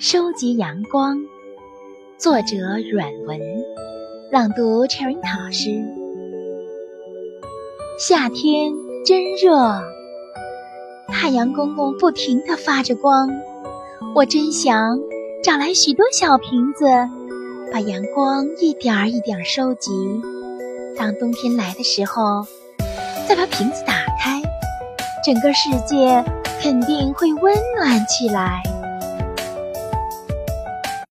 收集阳光，作者阮文，朗读 Cherry 老师。夏天真热，太阳公公不停地发着光，我真想找来许多小瓶子，把阳光一点儿一点儿收集。当冬天来的时候，再把瓶子打开，整个世界肯定会温暖起来。